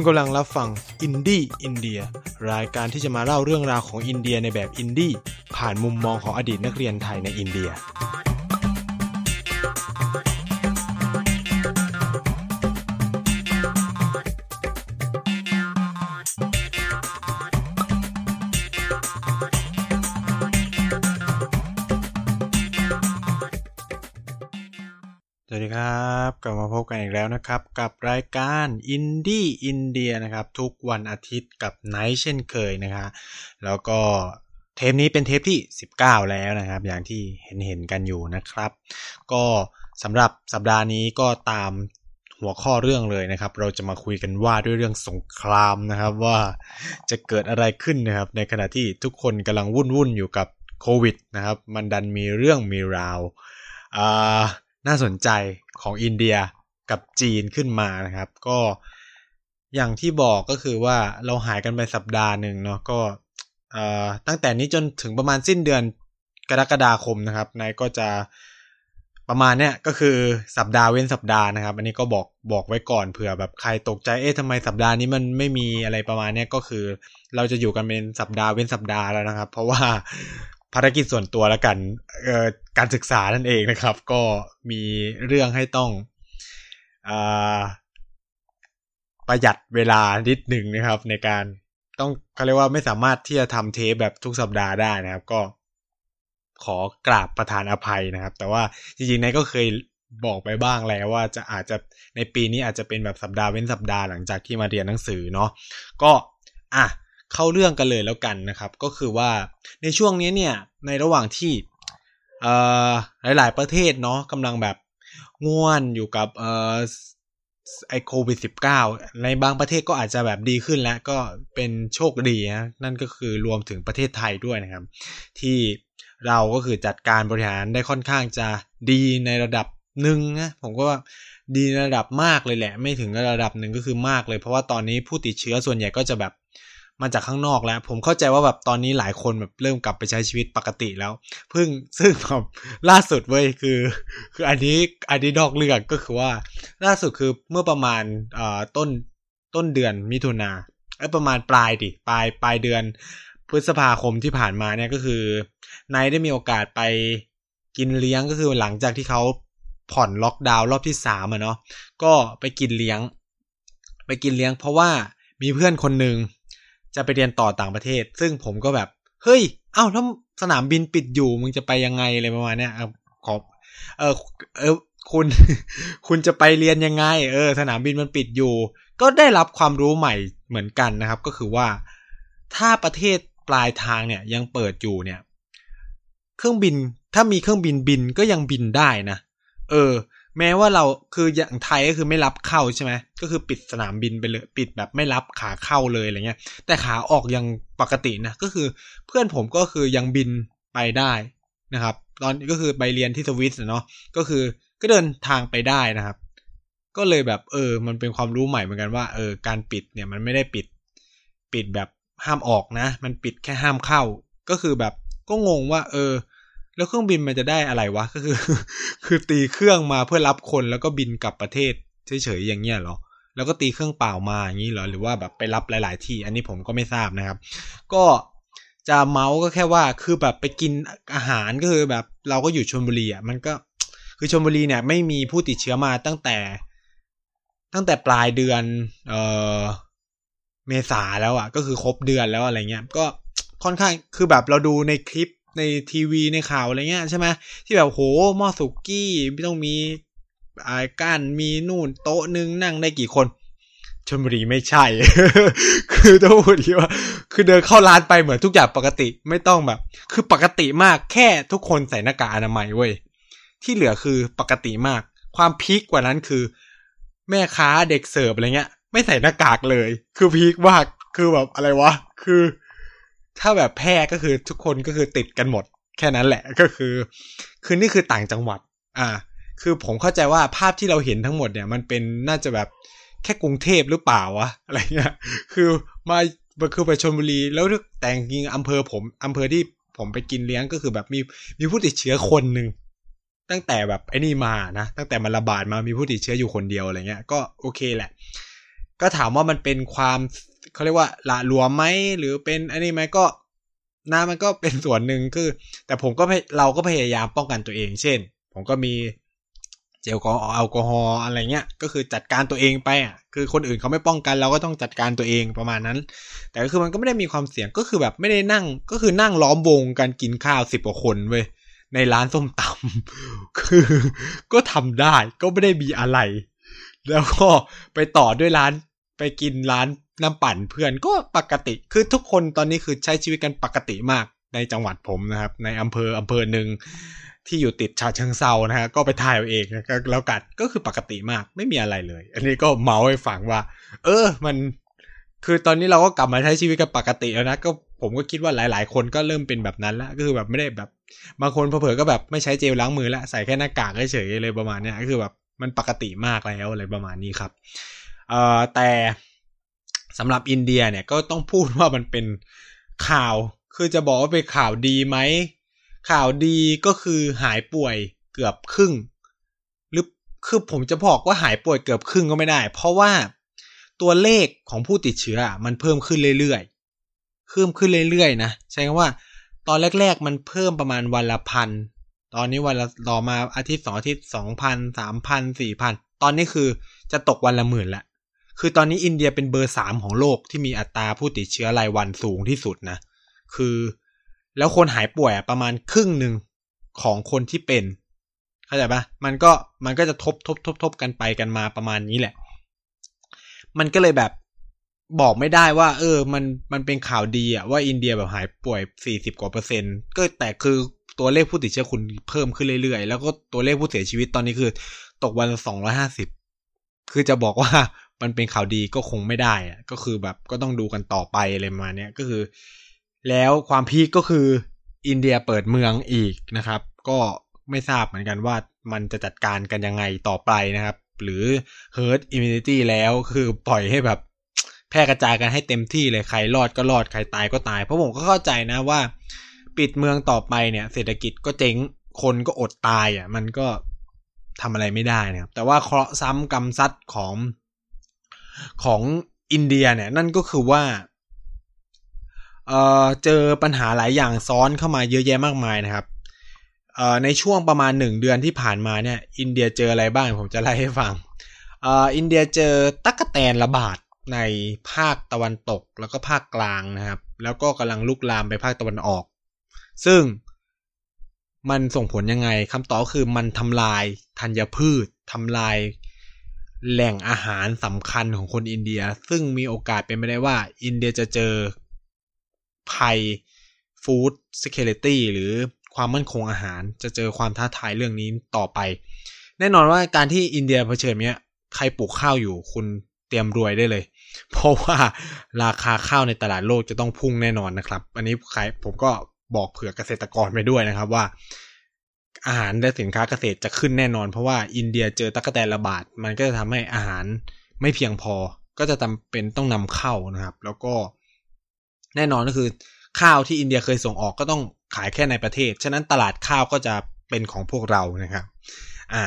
คุณกำลังรับฟังอินดี้อินเดียรายการที่จะมาเล่าเรื่องราวของอินเดียในแบบอินดี้ผ่านมุมมองของอดีตนักเรียนไทยในอินเดีย กลับมาพบกันอีกแล้วนะครับ กับรายการอินดี้อินเดียนะครับ ทุกวันอาทิตย์กับไนท์เช่นเคยนะครับแล้วก็เทปนี้เป็นเทปที่ 19 แล้วนะครับ อย่างที่เห็นเห็นกันอยู่นะครับ ก็สำหรับสัปดาห์นี้ก็ตามหัวข้อเรื่องเลยนะครับ เราจะมาคุยกันว่าด้วยเรื่องสงครามนะครับ ว่าจะเกิดอะไรขึ้นนะครับ ในขณะที่ทุกคนกำลังวุ่นวุ่นอยู่กับโควิดนะครับ มันดันมีเรื่องมีราวอ่า น่าสนใจของอินเดียกับจีนขึ้นมานะครับ ก็อย่างที่บอกก็คือว่าเราหายกันไปสัปดาห์หนึ่งเนาะก็ตั้งแต่นี้จนถึงประมาณสิ้นเดือนกรกฎาคมนะครับนายก็จะประมาณเนี้ยก็คือสัปดาห์เว้นสัปดาห์นะครับ อันนี้ก็บอกบอกไว้ก่อนเผื่อแบบใครตกใจเอ๊ะทำไมสัปดาห์นี้มันไม่มีอะไรประมาณเนี้ยก็คือ เราจะอยู่กันเป็นสัปดาห์เว้นสัปดาห์แล้วนะครับ เพราะว่า ภารกิจส่วนตัวแล้วกันเอ่อการศึกษานั่นเองนะครับ ก็มีเรื่องให้ต้องอาประหยัดเวลานิดหนึ่งนะครับ ในการต้องเขาเรียกว่าไม่สามารถที่จะทำเทปแบบทุกสัปดาห์ได้นะครับ ก็ขอกราบประธานอภัยนะครับ แต่ว่าจริงๆนายก็เคยบอกไปบ้างแล้วว่าจะอาจจะในปีนี้อาจจะเป็นแบบสัปดาห์เว้นสัปดาห์หลังจากที่มาเรียนหนังสือเนาะก็อะ เข้าเรื่องกันเลยแล้วกันนะครับ ก็คือว่าในช่วงนี้เนี่ยในระหว่างที่หลาย ๆ ประเทศเนาะกำลังแบบง่วนอยู่กับออไอโควิดสิบเก้าในบางประเทศก็อาจจะแบบดีขึ้นแล้วก็เป็นโชคดีนะนั่นก็คือรวมถึงประเทศไทยด้วยนะครับ ที่เราก็คือจัดการบริหารได้ค่อนข้างจะดีในระดับหนึ่งนะผมก็ว่าดีในระดับมากเลยแหละ ไม่ถึงระดับหนึ่งก็คือมากเลย เพราะว่าตอนนี้ผู้ติดเชื้อส่วนใหญ่ก็จะแบบ มาจากข้างนอกแล้ว ผมเข้าใจว่าแบบตอนนี้หลายคนแบบเริ่มกลับไปใช้ชีวิตปกติแล้วเพิ่งซึ่งแบบล่าสุดเว้ยคือ คืออันนี้อันนี้นอกเรื่องก็คือว่า ล่าสุดคือเมื่อประมาณเอ่อต้นต้นเดือนมิถุนาเอ้ประมาณปลายดิปลายปลายเดือนพฤษภาคมที่ผ่านมาเนี่ยก็คือนายได้มีโอกาสไปกินเลี้ยงก็คือหลังจากที่เขาผ่อนล็อกดาวน์รอบที่สามอะเนาะก็ไปกินเลี้ยง ไปกินเลี้ยง เพราะว่ามีเพื่อนคนหนึ่ง จะไปเรียนต่อต่างประเทศ ซึ่งผมก็แบบ เฮ้ย เอ้าถ้าสนามบินปิดอยู่มึงจะไปยังไงอะไรประมาณเนี้ยขอเออเออคุณ คุณจะไปเรียนยังไง เออ สนามบินมันปิดอยู่ ก็ได้รับความรู้ใหม่เหมือนกันนะครับ ก็คือว่า ถ้าประเทศปลายทางเนี่ยยังเปิดอยู่เนี่ย เครื่องบินถ้ามีเครื่องบินบินก็ยังบินได้นะ เออ แม้ว่าเราคืออย่างไทยก็คือไม่รับเข้าใช่ไหมก็คือปิดสนามบินไปเลยปิดแบบไม่รับขาเข้าเลยอะไรเงี้ย แต่ขาออกยังปกตินะก็คือเพื่อนผมก็คือยังบินไปได้นะครับ ตอนก็คือไปเรียนที่สวิตเนาะก็คือก็เดินทางไปได้นะครับ ก็เลยแบบเออ มันเป็นความรู้ใหม่เหมือนกันว่าเออการปิดเนี่ยมันไม่ได้ปิด ปิดแบบห้ามออกนะ มันปิดแค่ห้ามเข้า ก็คือแบบก็งงว่า เออ แล้วเครื่องบินมันจะได้อะไรวะก็คือ คือตีเครื่องมาเพื่อรับคนแล้วก็บินกลับประเทศเฉยๆอย่างเงี้ยหรอแล้วก็ตีเครื่องเปล่ามาอย่างนี้เหรอหรือว่าแบบไปรับหลาย ๆ ที่ อันนี้ผมก็ไม่ทราบนะครับ ก็จะเมาส์ก็แค่ว่าคือแบบไปกินอาหารก็คือแบบเราก็อยู่ชลบุรีอะมันก็คือชลบุรีเนี่ยไม่มีผู้ติดเชื้อมาตั้งแต่ ตั้งแต่ปลายเดือนเอ่อเมษาแล้วอะ ก็คือครบเดือนแล้วอะไรเงี้ยก็ค่อนข้างคือแบบเราดูในคลิป ในทีวีในข่าวอะไรเงี้ยใช่ไหมที่แบบโหหม้อสุกี้ไม่ต้องมีอ่าก้านมีนู่นโต๊ะนึงนั่งได้กี่คนชลบุรีไม่ใช่ คือต้องพูดที่ว่า คือเดินเข้าร้านไปเหมือนทุกอย่างปกติไม่ต้องแบบ คือปกติมากแค่ทุกคนใส่หน้ากากอนามัยเว้ยที่เหลือคือปกติมาก ความพีคกว่านั้นคือ แม่ค้าเด็กเสิร์ฟอะไรเงี้ย ไม่ใส่หน้ากากเลย คือพีคมากคือแบบอะไรวะ คือ ถ้าแบบแพร่ก็คือทุกคนก็คือติดกันหมด แค่นั้นแหละก็คือ คือนี่คือต่างจังหวัด อ่า คือผมเข้าใจว่าภาพที่เราเห็นทั้งหมดเนี่ย มันเป็นน่าจะแบบแค่กรุงเทพหรือเปล่าวะอะไรเงี้ย คือมาคือไปชลบุรีแล้วแต่จริงอำเภอผมอำเภอที่ผมไปกินเลี้ยงก็คือแบบมีมีผู้ติดเชื้อคนหนึ่งตั้งแต่แบบไอ้นี่มานะตั้งแต่มันระบาดมามีผู้ติดเชื้ออยู่คนเดียวอะไรเงี้ยก็โอเคแหละ ก็ถามว่ามันเป็นความ เขาเรียกว่าละหลวมไหมหรือเป็นอันนี้ไหมก็นะมันก็เป็นส่วนหนึ่งคือ แต่ผมก็เราก็พยายามป้องกันตัวเอง เช่น ผมก็มีเจลแอลกอฮอล์อะไรเงี้ย ก็คือจัดการตัวเองไปอะคือคนอื่นเขาไม่ป้องกันเราก็ต้องจัดการตัวเองประมาณนั้น แต่ก็คือมันก็ไม่ได้มีความเสี่ยงก็คือแบบไม่ได้นั่งก็คือนั่งล้อมวงกันกินข้าวสิบกว่าคนเว้ยในร้านส้มตำคือ ก็ทำได้ก็ไม่ได้มีอะไร แล้วก็ไปต่อด้วยร้านไปกินร้าน น้ำปั่นเพื่อนก็ปกติ คือทุกคนตอนนี้คือใช้ชีวิตกันปกติมากในจังหวัดผมนะครับ ในอำเภออำเภอหนึ่งที่อยู่ติดชาเชิงเซานะฮะก็ไปถ่ายเอาเองนะแล้วกัดก็คือปกติมากไม่มีอะไรเลย อันนี้ก็เมาให้ฟังว่า เออ มัน คือตอนนี้เราก็กลับมาใช้ชีวิตกันปกติแล้วนะก็ผมก็คิดว่าหลาย ๆ คนก็เริ่มเป็นแบบนั้นแล้วก็คือแบบไม่ได้แบบบางคนเผลอๆก็แบบไม่ใช้เจลล้างมือแล้วใส่แค่หน้ากากเฉยๆเลยประมาณนี้ก็คือแบบมันปกติมากแล้วอะไรประมาณนี้ครับเอ่อแต่ สำหรับอินเดียเนี่ยก็ต้องพูดว่ามันเป็นข่าว คือจะบอกว่าเป็นข่าวดีไหม ข่าวดีก็คือหายป่วยเกือบครึ่ง หรือคือผมจะบอกว่าหายป่วยเกือบครึ่งก็ไม่ได้ เพราะว่าตัวเลขของผู้ติดเชื้อมันเพิ่มขึ้นเรื่อยๆเพิ่มขึ้นเรื่อยๆนะใช่ไหมว่า ตอนแรก ๆ มันเพิ่มประมาณวันละพันตอนนี้วันละต่อมาอาทิตย์สองอาทิตย์สองพันสามพันสี่พันตอนนี้คือจะตกวันละหมื่นละ คือตอนนี้อินเดียเป็นเบอร์สามของโลกที่มีอัตราผู้ติดเชื้อรายวันสูงที่สุดนะ คือ แล้วคนหายป่วยประมาณครึ่งหนึ่งของคนที่เป็น เข้าใจปะมันก็มันก็จะทบทบทบทบกันไปกันมาประมาณนี้แหละ มันก็เลยแบบบอกไม่ได้ว่า เออ มันมันเป็นข่าวดีอะว่าอินเดียแบบหายป่วยสี่สิบกว่าเปอร์เซ็นต์ก็แต่คือตัวเลขผู้ติดเชื้อคุณเพิ่มขึ้นเรื่อยๆ แล้วก็ตัวเลขผู้เสียชีวิตตอนนี้คือ ตกวันสองร้อยห้าสิบ คือจะบอกว่ามันเป็นข่าวดีก็คงไม่ได้อะก็คือแบบก็ต้องดูกันต่อไปอะไรมาเนี้ยก็คือ แล้วความพีคก็คืออินเดียเปิดเมืองอีกนะครับ ก็ไม่ทราบเหมือนกันว่ามันจะจัดการกันยังไงต่อไปนะครับ หรือ herd immunity แล้วคือปล่อยให้แบบแพร่กระจายกันให้เต็มที่เลยใครรอดก็รอดใครตายก็ตาย เพราะผมก็เข้าใจนะว่า ปิดเมืองต่อไปเนี่ย เศรษฐกิจก็เจ๊งคนก็อดตายอะ มันก็ ทำอะไรไม่ได้นะครับ แต่ว่าเคราะห์ซ้ำกรรมซัดของของอินเดียเนี่ยนั่นก็คือว่าเอ่อเจอปัญหาหลายอย่างซ้อนเข้ามาเยอะแยะมากมายนะครับเอ่อในช่วงประมาณหนึ่งเดือนที่ผ่านมาเนี่ย อินเดียเจออะไรบ้างผมจะไล่ให้ฟังเอ่ออินเดียเจอตั๊กแตนระบาดในภาคตะวันตกแล้วก็ภาคกลางนะครับ แล้วก็กำลังลุกลามไปภาคตะวันออก ซึ่ง มันส่งผลยังไงคำตอบคือมันทำลายธัญพืชทำลายแหล่งอาหารสำคัญของคนอินเดีย ซึ่งมีโอกาสเป็นไปได้ว่า อินเดียจะเจอภัย food security หรือความมั่นคงอาหาร จะเจอความท้าทายเรื่องนี้ต่อไป แน่นอนว่าการที่อินเดียเผชิญเนี้ยใครปลูกข้าวอยู่คุณเตรียมรวยได้เลย เพราะว่าราคาข้าวในตลาดโลกจะต้องพุ่งแน่นอนนะครับ อันนี้ใครผมก็ บอกเผื่อเกษตรกรไปด้วยนะครับว่า อาหารและสินค้าเกษตรจะขึ้นแน่นอน เพราะว่าอินเดียเจอตะกแตนระบาด มันก็จะทำให้อาหารไม่เพียงพอ ก็จะจาเป็นต้องนำเข้านะครับ แล้วก็แน่นอนก็คือ ข้าวที่อินเดียเคยส่งออกก็ต้องขายแค่ในประเทศ ฉะนั้นตลาดข้าวก็จะเป็นของพวกเรานะครับ อ่า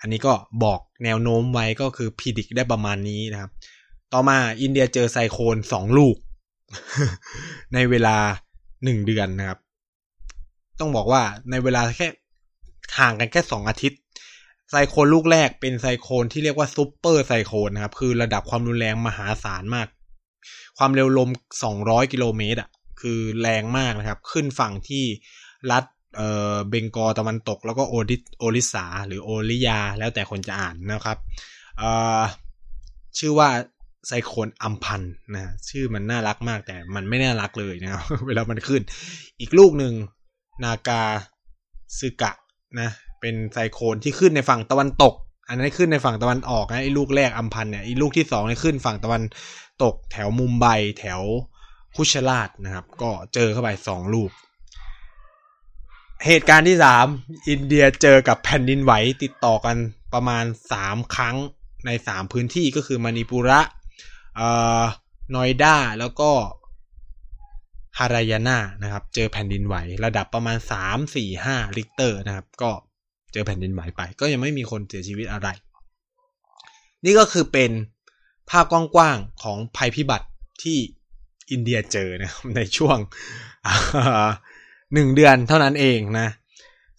อันนี้ก็บอกแนวโน้มไว้ก็คือพิดิกได้ประมาณนี้นะครับ ต่อมาอินเดียเจอไซโคลนสองลูก ในเวลา หนึ่งเดือนนะครับ ต้องบอกว่าในเวลาแค่ห่างกันแค่สองอาทิตย์ไซโคลนลูกแรกเป็นไซโคลนที่เรียกว่า super cyclone นะครับ คือระดับความรุนแรงมหาศาลมาก ความเร็วลม 200 กิโลเมตรอะ คือแรงมากนะครับ ขึ้นฝั่งที่รัฐเอ่อเบงกอลตะวันตก แล้วก็โอริโอริสสาหรือโอริยา แล้วแต่คนจะอ่านนะครับเอ่อชื่อว่า ไซโคนอัมพันนะชื่อมันน่ารักมากแต่มันไม่น่ารักเลยนะครับเวลามันขึ้น อีกลูกหนึ่งนากาซึกะนะเป็นไซโคนที่ขึ้นในฝั่งตะวันตก อันนั้นขึ้นในฝั่งตะวันออกนะไอ้ลูกแรกอัมพันเนี่ยไอ้ลูกที่สองเนี่ยขึ้นฝั่งตะวันตกแถวมุมไบแถวคุชลาดนะครับ ก็เจอเข้าไปสองลูก เหตุการณ์ที่สามอินเดียเจอกับแผ่นดินไหวติดต่อกันประมาณสามครั้งในสามพื้นที่ก็คือมณีปุระ นอยด้าแล้วก็ฮาร์ยานานะครับ เจอแผ่นดินไหวระดับประมาณสามสี่ห้าริกเตอร์นะครับ ก็เจอแผ่นดินไหวไป ก็ยังไม่มีคนเสียชีวิตอะไร นี่ก็คือเป็นภาพกว้างๆของภัยพิบัติที่อินเดียเจอนะในช่วงหนึ่งเดือนเท่านั้นเองนะ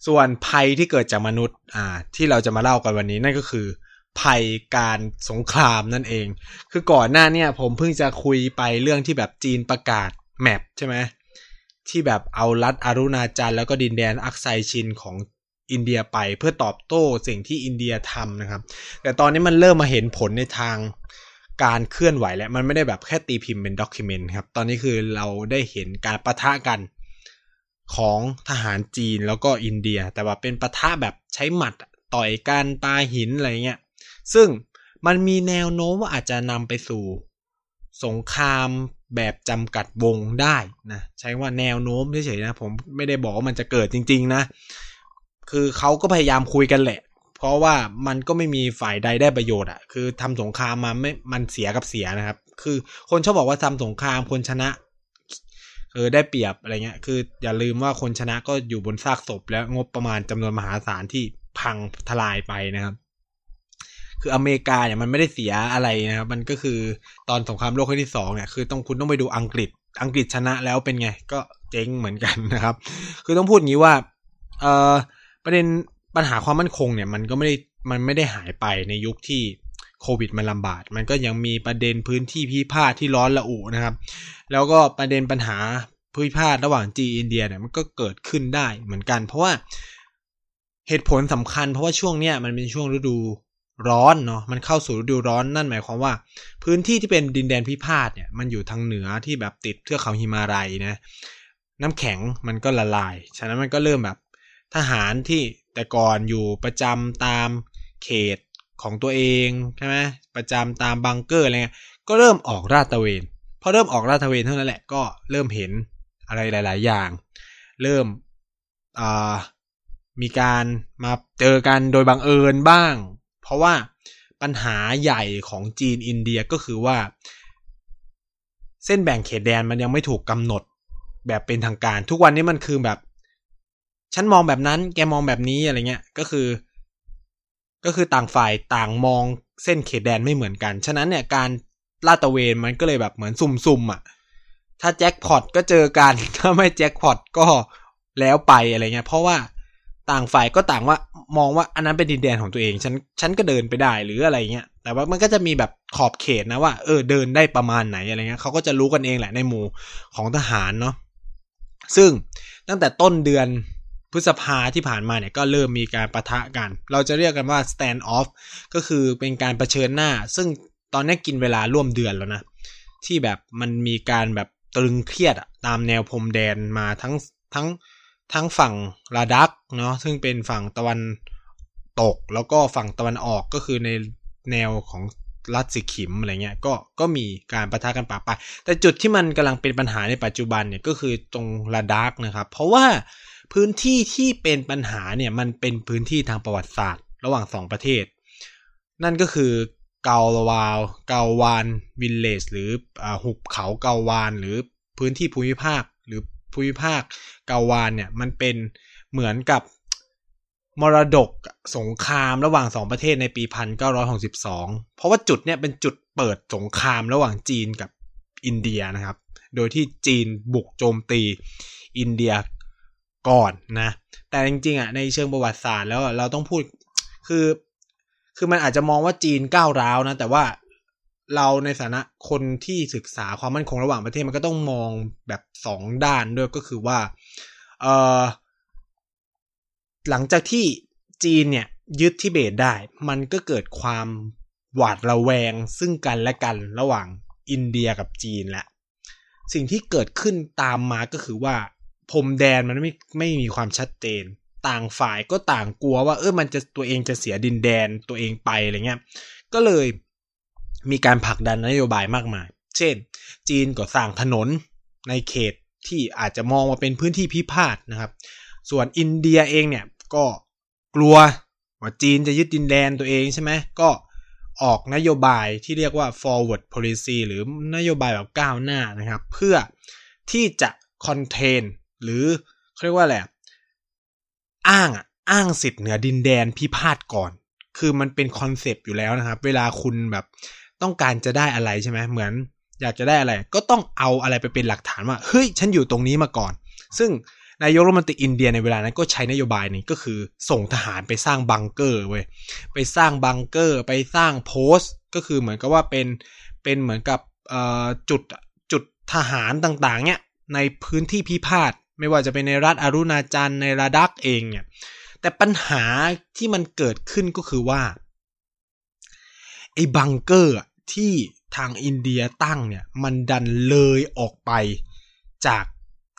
ส่วนภัยที่เกิดจากมนุษย์อ่าที่เราจะมาเล่ากันวันนี้นั่นก็คือ ภัยการสงครามนั่นเอง คือก่อนหน้าเนี่ยผมเพิ่งจะคุยไปเรื่องที่แบบจีนประกาศแมปใช่ไหมที่แบบเอารัฐอารุณาจันแล้วก็ดินแดนอักไซชินของอินเดียไปเพื่อตอบโต้สิ่งที่อินเดียทำนะครับ แต่ตอนนี้มันเริ่มมาเห็นผลในทางการเคลื่อนไหวแล้วมันไม่ได้แบบแค่ตีพิมพ์เป็นด็อกิเมนต์ครับ ตอนนี้คือเราได้เห็นการประทะกันของทหารจีนแล้วก็อินเดีย แต่ว่าเป็นประทะแบบใช้หมัดต่อยกันปาหินอะไรเงี้ย ซึ่งมันมีแนวโน้มว่าอาจจะนำไปสู่สงครามแบบจำกัดวงได้นะใช้ว่าแนวโน้มเฉยๆนะ ผมไม่ได้บอกว่ามันจะเกิดจริง ๆ นะ คือเขาก็พยายามคุยกันแหละ เพราะว่ามันก็ไม่มีฝ่ายใดได้ประโยชน์อะ่ะ คือทำสงครามมาไม่มันเสียกับเสียนะครับ คือคนชอบบอกว่าทำสงครามคนชนะเออได้เปรียบอะไรเงี้ย คืออย่าลืมว่าคนชนะก็อยู่บนซากศพ และงบประมาณจำนวนมหาศาลที่พังทลายไปนะครับ คืออเมริกาเนี่ยมันไม่ได้เสียอะไรนะครับมันก็คือตอนสงครามโลกครั้งที่สองเนี่ยคือต้องคุณต้องไปดูอังกฤษ อังกฤษชนะแล้วเป็นไง ก็เจ๊งเหมือนกันนะครับ คือต้องพูดอย่างนี้ว่าเออประเด็นปัญหาความมั่นคงเนี่ยมันก็ไม่ได้มันไม่ได้หายไปในยุคที่โควิดมันลำบาก มันก็ยังมีประเด็นพื้นที่พิพาทที่ร้อนระอุนะครับ แล้วก็ประเด็นปัญหาพื้นพาทระหว่างจีนอินเดียเนี่ยมันก็เกิดขึ้นได้เหมือนกัน เพราะว่าเหตุผลสำคัญเพราะว่าช่วงเนี้ยมันเป็นช่วงฤดู ร้อนเนาะมันเข้าสู่ฤดูร้อนนั่นหมายความว่า พื้นที่ที่เป็นดินแดนพิพาทเนี่ยมันอยู่ทางเหนือที่แบบติดเทือกเขาหิมาลัยนะน้ำแข็งมันก็ละลาย ฉะนั้นมันก็เริ่มแบบทหารที่แต่ก่อนอยู่ประจำตามเขตของตัวเองใช่ไหมประจำตามบังเกอร์อะไรเงี้ยก็เริ่มออกราดตระเวนพอเริ่มออกราดตระเวนเท่านั้นแหละก็เริ่มเห็นอะไรหลาย ๆ อย่าง เริ่มมีการมาเจอกันโดยบังเอิญบ้าง เพราะว่าปัญหาใหญ่ของจีนอินเดียก็คือว่า เส้นแบ่งเขตแดนมันยังไม่ถูกกำหนดแบบเป็นทางการ ทุกวันนี้มันคือแบบ ฉันมองแบบนั้น แกมองแบบนี้อะไรเงี้ยก็คือ ก็คือต่างฝ่ายต่างมองเส้นเขตแดนไม่เหมือนกัน ฉะนั้นเนี่ยการลาดตระเวนมันก็เลยแบบเหมือนซุ่มๆอะ ถ้าแจ็คพอตก็เจอกัน ถ้าไม่แจ็คพอตก็แล้วไปอะไรเงี้ย เพราะว่า ต่างฝ่ายก็ต่างว่ามองว่าอันนั้นเป็นดินแดนของตัวเองฉันฉันก็เดินไปได้หรืออะไรเงี้ยแต่ว่ามันก็จะมีแบบขอบเขตนะว่าเออเดินได้ประมาณไหนอะไรเงี้ยเขาก็จะรู้กันเองแหละในหมู่ของทหารเนาะซึ่งตั้งแต่ต้นเดือนพฤษภาที่ผ่านมาเนี่ยก็เริ่มมีการประทะกัน เราจะเรียกกันว่า stand off ก็คือเป็นการรเผชิญหน้า ซึ่งตอนนี้กินเวลาร่วมเดือนแล้วนะ ที่แบบมันมีการแบบตรึงเครียดอะตามแนวพรมแดนมาทั้งทั้ง ทั้งฝั่งลาดักเนาะซึ่งเป็นฝั่งตะวันตก แล้วก็ฝั่งตะวันออกก็คือในแนวของรัฐสิขิมอะไรเงี้ยก็ก็มีการประทะกันปะปายแต่จุดที่มันกำลังเป็นปัญหาในปัจจุบันเนี่ยก็คือตรงลาดักนะครับ เพราะว่าพื้นที่ที่เป็นปัญหาเนี่ยมันเป็นพื้นที่ทางประวัติศาสตร์ ระหว่างสองประเทศ นั่นก็คือเกาลวาวเกาวานวิลเลจหรือหุบเขาเกาวานหรือพื้นที่ภูมิภาคหรือ ภูมิภาคเกาวานเนี่ยมันเป็นเหมือนกับมรดกสงครามระหว่างสองประเทศในปีพันเก้าร้อยหกสิบสองเพราะว่าจุดเนี้ยเป็นจุดเปิดสงครามระหว่างจีนกับอินเดียนะครับ โดยที่จีนบุกโจมตีอินเดียก่อนนะ แต่จริงๆอะในเชิงประวัติศาสตร์แล้วเราต้องพูดคือ คือมันอาจจะมองว่าจีนก้าวร้าวนะ แต่ว่า เราในฐานะคนที่ศึกษาความมั่นคงระหว่างประเทศมันก็ต้องมองแบบสองด้านด้วยก็คือว่าเออหลังจากที่จีนเนี่ยยึดทิเบตได้ มันก็เกิดความหวาดระแวงซึ่งกันและกันระหว่างอินเดียกับจีนแหละ สิ่งที่เกิดขึ้นตามมาก็คือว่าพรมแดนมันไม่ไม่มีความชัดเจน ต่างฝ่ายก็ต่างกลัวว่าเออมันจะตัวเองจะเสียดินแดนตัวเองไปอะไรเงี้ย ก็เลย มีการผลักดันนโยบายมากมาย เช่น จีนก็สร้างถนนในเขตที่อาจจะมองว่าเป็นพื้นที่พิพาทนะครับ ส่วนอินเดียเองเนี่ยก็กลัวว่าจีนจะยึดดินแดนตัวเองใช่ไหมก็ออกนโยบายที่เรียกว่า forward policy หรือนโยบายแบบก้าวหน้านะครับ เพื่อที่จะ contain หรือเขาเรียกว่าอะไรอ้างอ้างสิทธิ์เหนือดินแดนพิพาทก่อน คือมันเป็น concept อยู่แล้วนะครับ เวลาคุณแบบ ต้องการจะได้อะไรใช่ไหมเหมือนอยากจะได้อะไร ก็ต้องเอาอะไรไปเป็นหลักฐานว่า เฮ้ย ฉันอยู่ตรงนี้มาก่อน ซึ่งนายกรัฐมนตรีอินเดียในเวลานั้นก็ใช้นโยบายนี้ก็คือส่งทหารไปสร้างบังเกอร์เว้ยไปสร้างบังเกอร์ ไปสร้างโพสต์ก็คือเหมือนกับว่าเป็นเป็นเหมือนกับจุดจุดทหารต่างๆเนี่ยในพื้นที่พิพาทไม่ว่าจะเป็นในรัฐอารุณาจันในราดักเองเนี่ยแต่ปัญหาที่มันเกิดขึ้นก็คือว่าไอ้บังเกอร์ ที่ทางอินเดียตั้งเนี่ย มันดันเลยออกไปจาก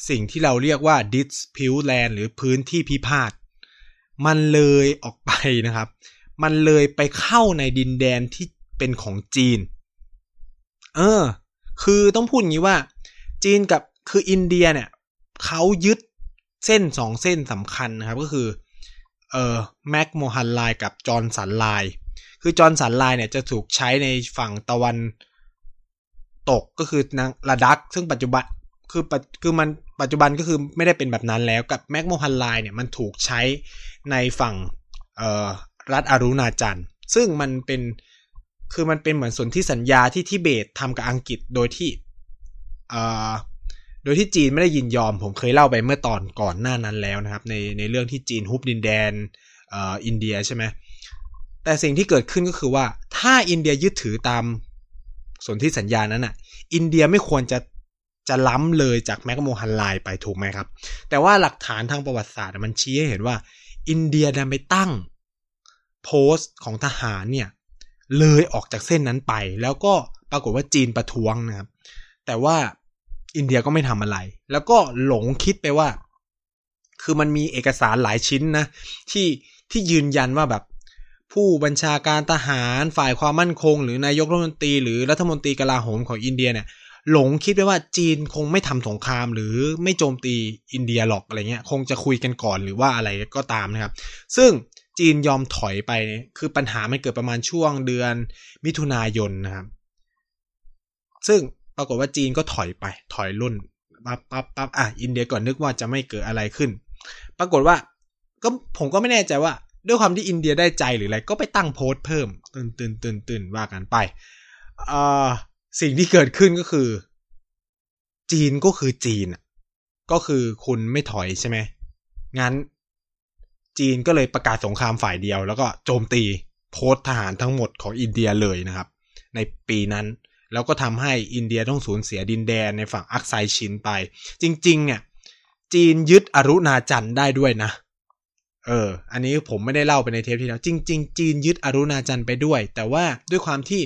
สิ่งที่เราเรียกว่า dispute land หรือพื้นที่พิพาท มันเลยออกไปนะครับ มันเลยไปเข้าในดินแดนที่เป็นของจีน เออ คือต้องพูดอย่างนี้ว่า จีนกับคืออินเดียเนี่ยเขายึดเส้นสองเส้นสำคัญนะครับก็คือ เออ McMahon Line กับ Johnson Line คือ Johnson Line เนี่ยจะถูกใช้ในฝั่งตะวันตกก็คือทางลาดัก ซึ่งปัจจุบันคือคือมันปัจจุบันก็คือไม่ได้เป็นแบบนั้นแล้วกับ McMahon Line เนี่ยมันถูกใช้ในฝั่งรัฐอรุณาจัลซึ่งมันเป็นคือมันเป็นเหมือนสนธิสัญญาที่ทิเบตทำกับอังกฤษโดยที่โดยที่จีนไม่ได้ยินยอม ผมเคยเล่าไปเมื่อตอนก่อนหน้านั้นแล้วนะครับ ในในเรื่องที่จีนฮุบดินแดนอ,อ,อินเดียใช่ไหม แต่สิ่งที่เกิดขึ้นก็คือว่า ถ้าอินเดียยึดถือตามสนธิสัญญานั้นอะ อินเดียไม่ควรจะจะล้ำเลยจากแมกโมฮันไลไปถูกไหมครับ แต่ว่าหลักฐานทางประวัติศาสตร์มันชี้ให้เห็นว่า อินเดียดันไปตั้งโพสต์ของทหารเนี่ย เลยออกจากเส้นนั้นไป แล้วก็ปรากฏว่าจีนประท้วงนะครับ แต่ว่าอินเดียก็ไม่ทำอะไร แล้วก็หลงคิดไปว่า คือมันมีเอกสารหลายชิ้นนะ ที่ที่ยืนยันว่าแบบ ผู้บัญชาการทหารฝ่ายความมั่นคง หรือนายกรัฐมนตรีหรือรัฐมนตรีกลาโหมของอินเดียเนี่ยหลงคิดไปว่าจีนคงไม่ทำสงคราม หรือไม่โจมตีอินเดียหรอกอะไรเงี้ย คงจะคุยกันก่อนหรือว่าอะไรก็ตามนะครับ ซึ่งจีนยอมถอยไปคือปัญหามันเกิดประมาณช่วงเดือนมิถุนายนนะครับ ซึ่งปรากฏว่าจีนก็ถอยไป ถอยรุ่นปั๊บปั๊บปั๊บอะอินเดียก่อนนึกว่าจะไม่เกิดอะไรขึ้น ปรากฏว่าก็ผมก็ไม่แน่ใจว่า ด้วยความที่อินเดียได้ใจหรืออะไรก็ไปตั้งโพสต์เพิ่มตื่นตื่นตื่นตื่นว่ากันไปสิ่งที่เกิดขึ้นก็คือ จีนก็คือจีนก็คือคุณไม่ถอยใช่ไหมงั้น จีนก็เลยประกาศสงครามฝ่ายเดียว แล้วก็โจมตีโพสต์ทหารทั้งหมดของอินเดียเลยนะครับ ในปีนั้นแล้วก็ทำให้อินเดียต้องสูญเสียดินแดนในฝั่งอักไซชินไป จริง ๆ เนี่ย จีนยึดอรุณาจันได้ด้วยนะ เออ อันนี้ผมไม่ได้เล่าไปในเทปที่แล้ว จริง ๆ จีนยึดอรุณาจันไปด้วย แต่ว่าด้วยความที่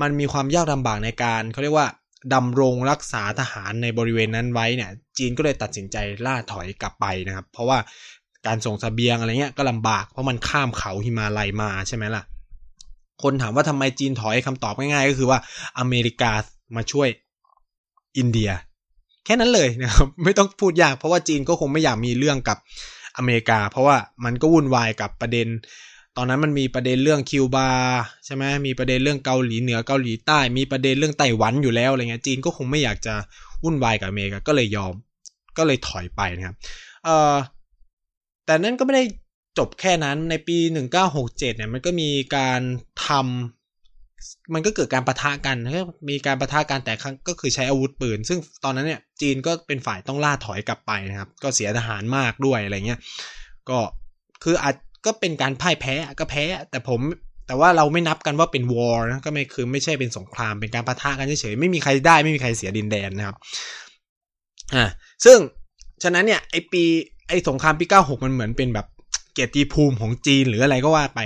มันมีความยากลำบากในการเขาเรียกว่าดำรงรักษาทหารในบริเวณนั้นไว้เนี่ย จีนก็เลยตัดสินใจล่าถอยกลับไปนะครับ เพราะว่าการส่งสเสบียงอะไรเงี้ยก็ลำบากเพราะมันข้ามเขาหิมาลัยมาใช่ไหมล่ะ คนถามว่าทำไมจีนถอยคำตอบง่ายๆ ก็คือว่าอเมริกามาช่วยอินเดีย แค่นั้นเลยนะครับ ไม่ต้องพูดยากเพราะว่าจีนก็คงไม่อยากมีเรื่องกับ อเมริกา เพราะว่ามันก็วุ่นวายกับประเด็น ตอนนั้นมันมีประเด็นเรื่องคิวบาใช่ไหมมีประเด็นเรื่องเกาหลีเหนือเกาหลีใต้ มีประเด็นเรื่องไต้หวันอยู่แล้วอะไรเงี้ยจีนก็คงไม่อยากจะวุ่นวายกับอเมริกาก็เลยยอม ก็เลยถอยไปนะครับเอ่อแต่นั่นก็ไม่ได้จบแค่นั้นในปี 1967เนี่ยมันก็มีการทำ มันก็เกิดการประทะกันมีการประทะกันแต่ครั้งก็คือใช้อาวุธปืน ซึ่งตอนนั้นเนี่ยจีนก็เป็นฝ่ายต้องล่าถอยกลับไปนะครับ ก็เสียทหารมากด้วยอะไรเงี้ยก็คืออาจก็เป็นการพ่ายแพ้ก็แพ้ แต่ผมแต่ว่าเราไม่นับกันว่าเป็นวอร์นะก็ไม่คือไม่ใช่เป็นสงครามเป็นการปะทะกันเฉยๆไม่มีใครได้ไม่มีใครเสียดินแดนนะครับอ่าซึ่งฉะนั้นเนี่ยไอปีไอสงครามปี 96 มันเหมือนเป็นแบบเกียรติภูมิของจีนหรืออะไรก็ว่าไป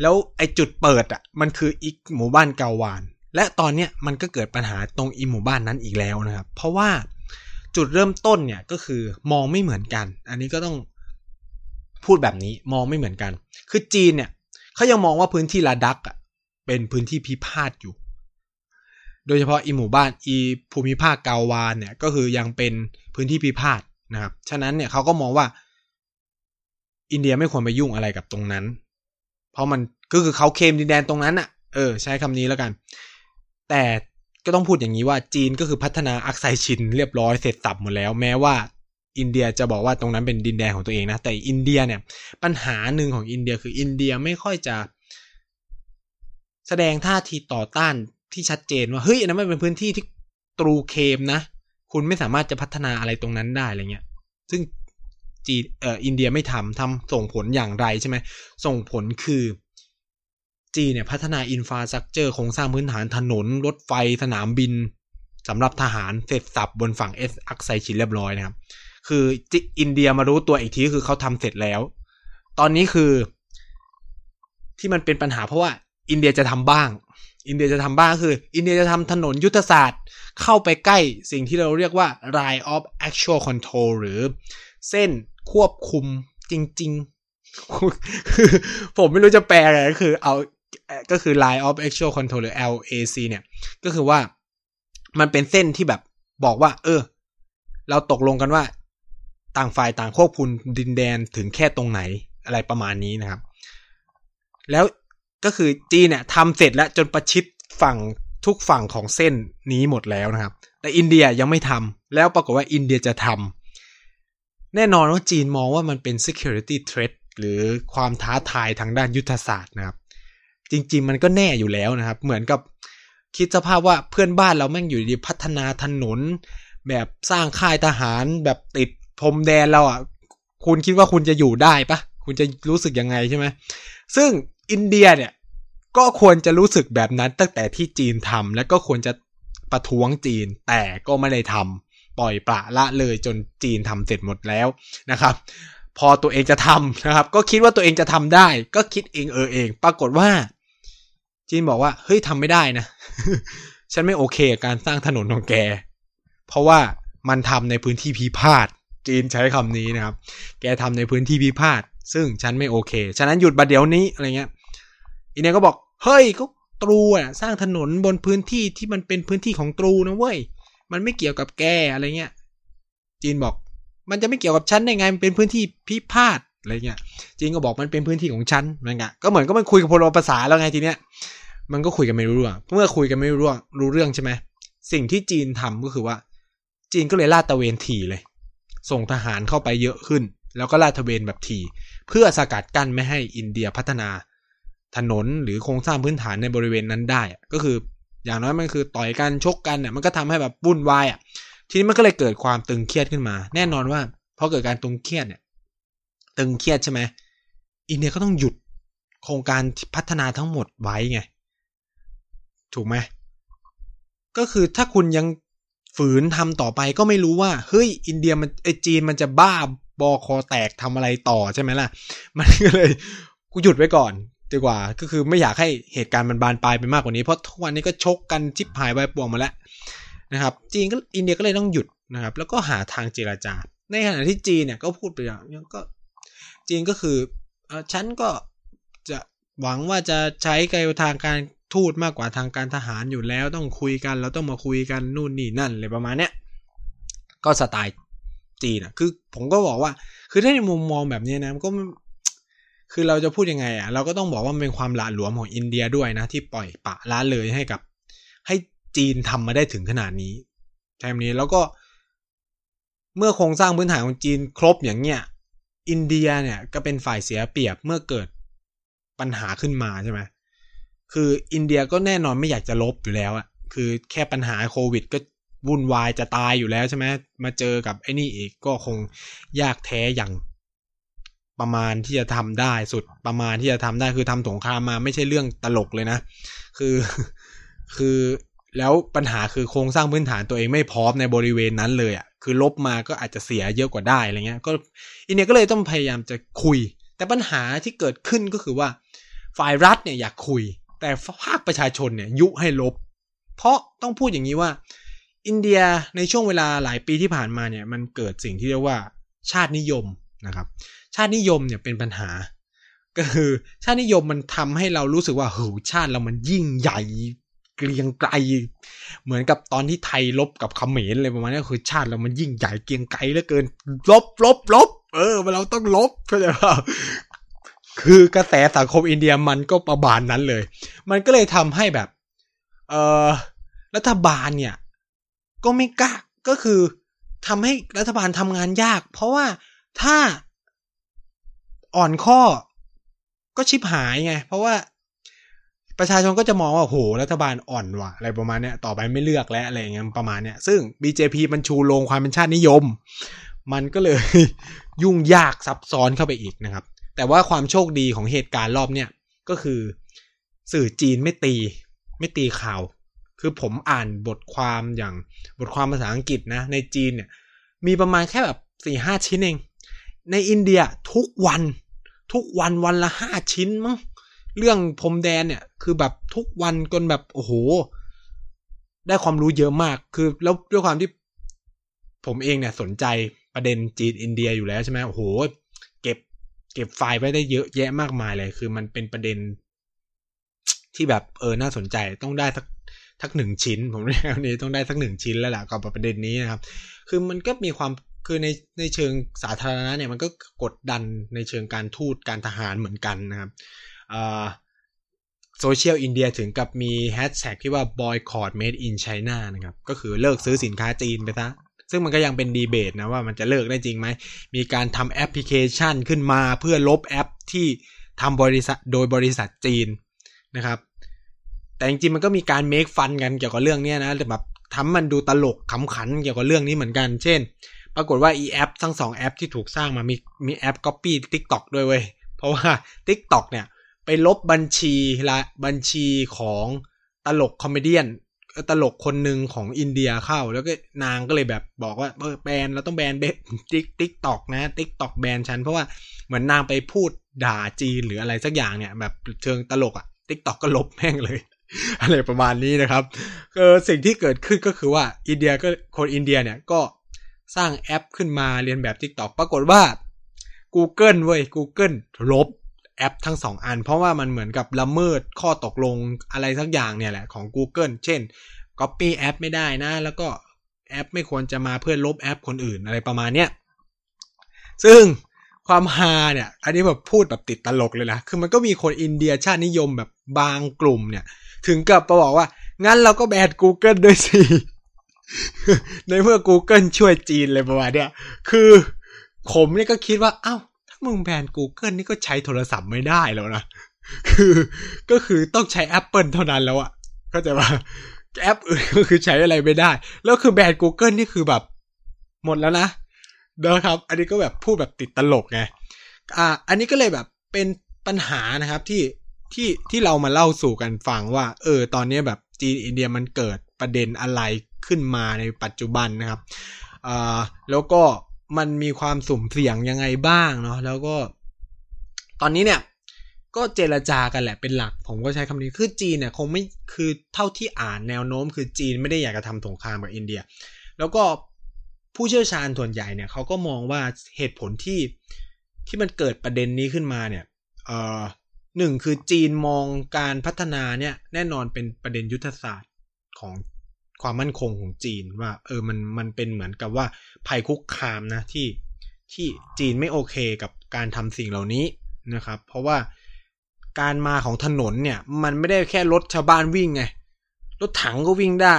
แล้วไอจุดเปิดอะมันคืออีกหมู่บ้านเกาวาน และตอนเนี้ยมันก็เกิดปัญหาตรงอีหมู่บ้านนั้นอีกแล้วนะครับ เพราะว่าจุดเริ่มต้นเนี่ยก็คือมองไม่เหมือนกัน อันนี้ก็ต้องพูดแบบนี้มองไม่เหมือนกัน คือจีนเนี่ยเขายังมองว่าพื้นที่ลาดักอะเป็นพื้นที่พิพาทอยู่ โดยเฉพาะอีหมู่บ้านอีภูมิภาคกาวานเนี่ยก็คือยังเป็นพื้นที่พิพาทนะครับ ฉะนั้นเนี่ยเขาก็มองว่า อินเดียไม่ควรไปยุ่งอะไรกับตรงนั้น เพราะมันก็คือเขาเคมดินแดนตรงนั้นอะ เออ ใช้คำนี้แล้วกัน แต่ก็ต้องพูดอย่างนี้ว่าจีนก็คือพัฒนาอักไซชินเรียบร้อยเสร็จสับหมดแล้ว แม้ว่าอินเดียจะบอกว่าตรงนั้นเป็นดินแดนของตัวเองนะ แต่อินเดียเนี่ย ปัญหาหนึ่งของอินเดียคืออินเดียไม่ค่อยจะ แสดงท่าทีต่อต้านที่ชัดเจนว่าเฮ้ยอันนั้นมันเป็นพื้นที่ที่ตรูเคมนะ คุณไม่สามารถจะพัฒนาอะไรตรงนั้นได้อะไรเงี้ย ซึ่ง จีเอ่ออินเดียไม่ทำทำส่งผลอย่างไรใช่ไหมส่งผลคือ จีนเนี่ยพัฒนา infrastructure โครงสร้างพื้นฐานถนน รถไฟสนามบินสำหรับทหารเสร็จสรรพบนฝั่งเอ่ออักไซชินเรียบร้อยนะครับ คืออินเดียมารู้ตัวอีกทีคือเขาทำเสร็จแล้ว ตอนนี้คือ ที่มันเป็นปัญหาเพราะว่า อินเดียจะทำบ้าง อินเดียจะทำบ้างคือ อินเดียจะทำถนนยุทธศาสตร์ เข้าไปใกล้สิ่งที่เราเรียกว่า line of actual control หรือเส้น ควบคุมจริงๆผมไม่รู้จะแปลอะไรก็คือเอาก็คือ line of actual control หรือ LAC เนี่ย ก็คือว่ามันเป็นเส้นที่แบบบอกว่า เออ เราตกลงกันว่า ต่างฝ่ายต่างควบคุมดินแดนถึงแค่ตรงไหนอะไรประมาณนี้นะครับ แล้วก็คือจีนเนี่ยทำเสร็จแล้วจนประชิดฝั่งทุกฝั่งของเส้นนี้หมดแล้วนะครับ แต่อินเดียยังไม่ทำแล้วปรากฏว่าอินเดียจะทำ แน่นอนว่าจีนมองว่ามันเป็น security threat หรือความท้าทายทางด้านยุทธศาสตร์นะครับ จริง ๆ มันก็แน่อยู่แล้วนะครับ เหมือนกับคิดสภาพว่าเพื่อนบ้านเราแม่งอยู่ดีพัฒนาถนน แบบสร้างค่ายทหารแบบติดพรมแดนเราอะ คุณคิดว่าคุณจะอยู่ได้ปะคุณจะรู้สึกยังไงใช่ไหมซึ่งอินเดียเนี่ยก็ควรจะรู้สึกแบบนั้นตั้งแต่ที่จีนทำและก็ควรจะประท้วงจีนแต่ก็ไม่ได้ทำ ปล่อยปละละเลยจนจีนทำเสร็จหมดแล้วนะครับ พอตัวเองจะทำนะครับ ก็คิดว่าตัวเองจะทำได้ ก็คิดเองเออเอง ปรากฏว่า จีนบอกว่าเฮ้ยทำไม่ได้นะฉันไม่โอเคกับการสร้างถนนของแก เพราะว่ามันทำในพื้นที่พิพาทจีนใช้คำนี้นะครับ แกทำในพื้นที่พิพาทซึ่งฉันไม่โอเค ฉะนั้นหยุดบัดเดี๋ยวนี้อะไรเงี้ยอีเนียก็บอก เฮ้ยก็ตรูอะสร้างถนนบนพื้นที่ที่มันเป็นพื้นที่ของตรูนะเว้ย มันไม่เกี่ยวกับแกอะไรเงี้ย จีนบอก มันจะไม่เกี่ยวกับฉันได้ไงมันเป็นพื้นที่พิพาทอะไรเงี้ย จีนก็บอกมันเป็นพื้นที่ของฉันมันไงก็เหมือนก็มันคุยกับพลภาษาแล้วไงทีเนี้ย มันก็คุยกันไม่รู้เรื่องเมื่อคุยกันไม่รู้เรื่องรู้เรื่องใช่ไหมสิ่งที่จีนทำก็คือว่า จีนก็เลยลาดตะเวนถี่เลย ส่งทหารเข้าไปเยอะขึ้น แล้วก็ลาดตะเวนแบบถี่ เพื่อสกัดกั้นไม่ให้อินเดียพัฒนาถนนหรือโครงสร้างพื้นฐานในบริเวณนั้นได้ ก็คือ อย่างน้อยมันคือต่อยกันชกกันเนี่ยมันก็ทำให้แบบวุ่นวายอะทีนี้มันก็เลยเกิดความตึงเครียดขึ้นมา แน่นอนว่าพอเกิดการตึงเครียดเนี่ย ตึงเครียดใช่ไหมอินเดียก็ต้องหยุดโครงการพัฒนาทั้งหมดไว้ไง ถูกไหมก็คือถ้าคุณยังฝืนทำต่อไปก็ไม่รู้ว่า เฮ้ย อินเดียมันไอจีนมันจะบ้าบอคอแตกทำอะไรต่อใช่ไหมล่ะ มันก็เลยกูหยุดไว้ก่อน ดีกว่าก็คือไม่อยากให้เหตุการณ์มันบานปลายไปมากกว่านี้เพราะทุกวันนี้ก็ชกกันชิบหายไปป่วงมาแล้วนะครับ จีนก็อินเดียก็เลยต้องหยุดนะครับ แล้วก็หาทางเจราจา ในขณะที่จีนเนี่ยก็พูดไปอย่างก็จีนก็คืออฉันก็จะหวังว่าจะใช้การทางการทูตมากกว่าทางการทหารอยู่แล้วต้องคุยกันเราต้องมาคุยกันนู่นนี่นั่นเลยประมาณเนี้ยก็สไตล์จีนอะคือผมก็บอกว่า คือถ้าในมุมมองแบบนี้นะมันก็ คือเราจะพูดยังไงอะเราก็ต้องบอกว่ามันเป็นความหละหลวมของอินเดียด้วยนะ ที่ปล่อยปะละเลยให้กับ ให้จีนทำมาได้ถึงขนาดนี้แทมนี้แล้วก็ เมื่อโครงสร้างพื้นฐานของจีนครบอย่างเนี้ยอินเดียเนี่ยก็เป็นฝ่ายเสียเปรียบเมื่อเกิดปัญหาขึ้นมาใช่ไหมคืออินเดียก็แน่นอนไม่อยากจะลบอยู่แล้วอะคือแค่ปัญหาโควิดก็วุ่นวายจะตายอยู่แล้วใช่ไหมมาเจอกับไอ้นี่อีกก็คงยากแท้อย่าง ประมาณที่จะทำได้สุดประมาณที่จะทำได้คือทำสงครามมาไม่ใช่เรื่องตลกเลยนะ คือคือแล้วปัญหาคือโครงสร้างพื้นฐานตัวเองไม่พร้อมในบริเวณนั้นเลยอะ่ะคือลบมาก็อาจจะเสียเยอะกว่าได้อะไรเงี้ยก็อินเดียก็เลยต้องพยายามจะคุย แต่ปัญหาที่เกิดขึ้นก็คือว่า ฝ่ายรัฐเนี่ยอยากคุย แต่ภาคประชาชนเนี่ยยุให้ลบ เพราะต้องพูดอย่างนี้ว่า อินเดียในช่วงเวลาหลายปีที่ผ่านมาเนี่ยมันเกิดสิ่งที่เรียกว่าชาตินิยม นะครับ ชาตินิยมเนี่ยเป็นปัญหา ก็คือชาตินิยมมันทำให้เรารู้สึกว่าเฮ้ชาติเรามันยิ่งใหญ่เกรียงไกลเหมือนกับตอนที่ไทยลบกับเขมรเลยประมาณนี้คือชาติเรามันยิ่งใหญ่เกรียงไกลเหลือเกิน ลบลบลบเออเราต้องลบเข้าใจป่าคือกระแสสังคมอินเดียมันก็ประบานนั้นเลย มันก็เลยทำให้แบบ เออรัฐบาลเนี่ย ก็ไม่กล้าก็คือทำให้รัฐบาลทำงานยาก เพราะว่า ถ้าอ่อนข้อก็ชิบหายไง เพราะว่าประชาชนก็จะมองว่าโหรัฐบาลอ่อนว่ะ อะไรประมาณเนี้ยต่อไปไม่เลือกแล้วอะไรอย่างเงี้ยประมาณเนี้ยซึ่ง BJP มันชูโรงความเป็นชาตินิยม มันก็เลย ยุ่งยากซับซ้อนเข้าไปอีกนะครับ แต่ว่าความโชคดีของเหตุการณ์รอบเนี้ยก็คือสื่อจีนไม่ตี ไม่ตีข่าว คือผมอ่านบทความอย่างบทความภาษาอังกฤษนะ ในจีนเนี่ย มีประมาณแค่แบบสี่ห้าชิ้นเอง ในอินเดียทุกวัน ทุกวันวันละห้าชิ้นมั้งเรื่องพรมแดนเนี่ย คือแบบทุกวันจนแบบโอ้โห ได้ความรู้เยอะมากคือแล้วด้วยความที่ ผมเองเนี่ยสนใจประเด็นจีนอินเดียอยู่แล้วใช่ไหมโอ้โห เก็บ เก็บไฟล์ไว้ได้เยอะแยะมากมายเลย คือมันเป็นประเด็น ที่แบบเออน่าสนใจต้องได้สักทักหนึ่งชิ้น ผมเรียกนี้ต้องได้สักหนึ่งชิ้นแล้วล่ะกับประเด็นนี้นะครับ คือมันก็มีความ คือในในเชิงสาธารณะเนี่ยมันก็กดดันในเชิงการทูตการทหารเหมือนกันนะครับโซเชียลอินเดียถึงกับมีแฮชแท็กที่ว่า boycott made in China นะครับ ก็คือเลิกซื้อสินค้าจีนไปซะ ซึ่งมันก็ยังเป็นดีเบตนะว่ามันจะเลิกได้จริงไหม มีการทำแอปพลิเคชันขึ้นมาเพื่อลบแอปที่ทำบริษัทโดยบริษัทจีนนะครับ แต่จริงๆมันก็มีการ make fun กันเกี่ยวกับเรื่องนี้นะแต่แบบทำมันดูตลกขำขันเกี่ยวกับเรื่องนี้เหมือนกัน เช่น ปรากฏว่าอีแอปทั้งสองแอปที่ถูกสร้างมามีมีแอป Copy TikTok ด้วยเว้ย เพราะว่า TikTok เนี่ย ไปลบบัญชีละบัญชีของตลกคอมเมดี้ตลกคนหนึ่งของอินเดียเข้า แล้วก็นางก็เลยแบบบอกว่าแบนเราต้องแบนแบนติ๊ก TikTok นะ TikTok แบนฉัน เพราะว่าเหมือนนางไปพูดด่าจีนหรืออะไรสักอย่างเนี่ย แบบเชิงตลกอะ TikTok ก็ลบแม่งเลย อะไรประมาณนี้นะครับเออสิ่งที่เกิดขึ้นก็คือว่าอินเดียก็คนอินเดียเนี่ยก็ สร้างแอปขึ้นมาเรียนแบบ TikTok ปรากฏว่า Google เว้ย Google ลบแอปทั้งสองอัน เพราะว่ามันเหมือนกับละเมิดข้อตกลงอะไรสักอย่างเนี่ยแหละของ Google เช่น Copy แอปไม่ได้นะ แล้วก็แอปไม่ควรจะมาเพื่อลบแอปคนอื่นอะไรประมาณเนี้ยซึ่งความฮาเนี่ย อันนี้แบบพูดแบบติดตลกเลยนะ คือมันก็มีคนอินเดียชาตินิยมแบบบางกลุ่มเนี่ย ถึงกับมาบอกว่า งั้นเราก็แบน Google ด้วยสิ ในเมื่อ Google ช่วยจีนเลยประมาณเนี้ยคือผมเนี่ยก็คิดว่า เอา้ามึงแบน Google นี่ก็ใช้โทรศัพท์ไม่ได้แล้วนะ คือก็คือต้องใช้ Apple เท่านั้นแล้วอะก็จว่าแอปอื่นก็คือใช้อะไรไม่ได้ แล้วคือแบน Google นี่คือแบบ หมดแล้วนะนะครับ อันนี้ก็แบบพูดแบบติดตลกไง อ่า อันนี้ก็เลยแบบเป็นปัญหานะครับที่ที่ที่เรามาเล่าสู่กันฟังว่า เออ ตอนนี้แบบจีนอินเดียมันเกิดประเด็นอะไร ขึ้นมาในปัจจุบันนะครับแล้วก็มันมีความสุ่มเสี่ยงยังไงบ้างเนาะแล้วก็ ตอนนี้เนี่ยก็เจรจากันแหละเป็นหลัก ผมก็ใช้คำนี้คือจีนเนี่ยคงไม่คือเท่าที่อ่านแนวโน้ม คือจีนไม่ได้อยากจะทำสงครามกับอินเดีย แล้วก็ผู้เชี่ยวชาญส่วนใหญ่เนี่ยเขาก็มองว่าเหตุผลที่ที่มันเกิดประเด็นนี้ขึ้นมาเนี่ยเอ่อหนึ่งคือจีนมองการพัฒนาเนี่ยแน่นอนเป็นประเด็นยุทธศาสตร์ของ ความมั่นคงของจีนว่า เออมันมันเป็นเหมือนกับว่าภัยคุกคามนะที่ที่จีนไม่โอเคกับการทำสิ่งเหล่านี้นะครับ เพราะว่าการมาของถนนเนี่ย มันไม่ได้แค่รถชาวบ้านวิ่งไงรถถังก็วิ่งได้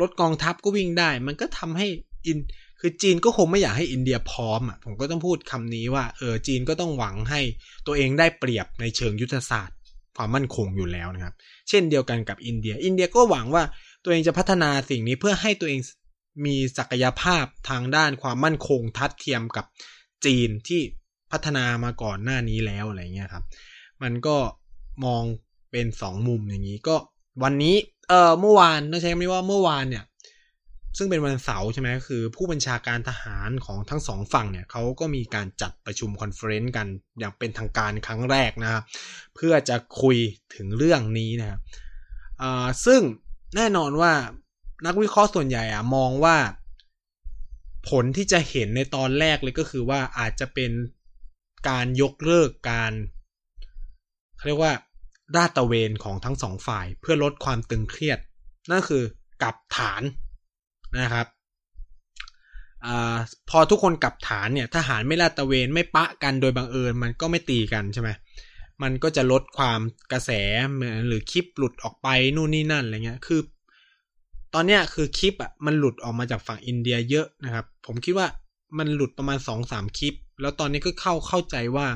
รถกองทัพก็วิ่งได้ มันก็ทำให้อิน คือจีนก็คงไม่อยากให้อินเดียพร้อมอะ ผมก็ต้องพูดคำนี้ว่า เออ จีนก็ต้องหวังให้ตัวเองได้เปรียบในเชิงยุทธศาสตร์ ความมั่นคงอยู่แล้วนะครับ เช่นเดียวกันกับอินเดีย อินเดียก็หวังว่า ตัวเองจะพัฒนาสิ่งนี้เพื่อให้ตัวเองมีศักยภาพทางด้านความมั่นคงทัดเทียมกับจีนที่พัฒนามาก่อนหน้านี้แล้วอะไรเงี้ยครับ มันก็มองเป็นสองมุมอย่างนี้ก็วันนี้เออเมื่อวานต้องใช้คำนี้ว่าเมื่อวานเนี่ย ซึ่งเป็นวันเสาร์ใช่ไหมคือ ผู้บัญชาการทหารของทั้งสองฝั่งเนี่ยเขาก็มีการจัดประชุม conference กันอย่างเป็นทางการครั้งแรกนะครับ เพื่อจะคุยถึงเรื่องนี้นะครับซึ่ง แน่นอนว่านักวิเคราะห์ส่วนใหญ่อะมองว่าผลที่จะเห็นในตอนแรกเลยก็คือว่าอาจจะเป็นการยกเลิกการเขาเรียกว่าราตะเวนของทั้งสองฝ่ายเพื่อลดความตึงเครียด นั่นคือกลับฐานนะครับอพอทุกคนกลับฐานเนี่ยทหารไม่ลาตะเวนไม่ปะกันโดยบังเอิญมันก็ไม่ตีกันใช่ไหม มันก็จะลดความกระแสหรือคลิปหลุดออกไปนู่นนี่นั่นอะไรเงี้ยคือ ตอนเนี้ยคือคลิปอะมันหลุดออกมาจากฝั่งอินเดียเยอะนะครับ ผมคิดว่ามันหลุดประมาณสองสามคลิป แล้วตอนนี้ก็เข้าเข้าใจว่า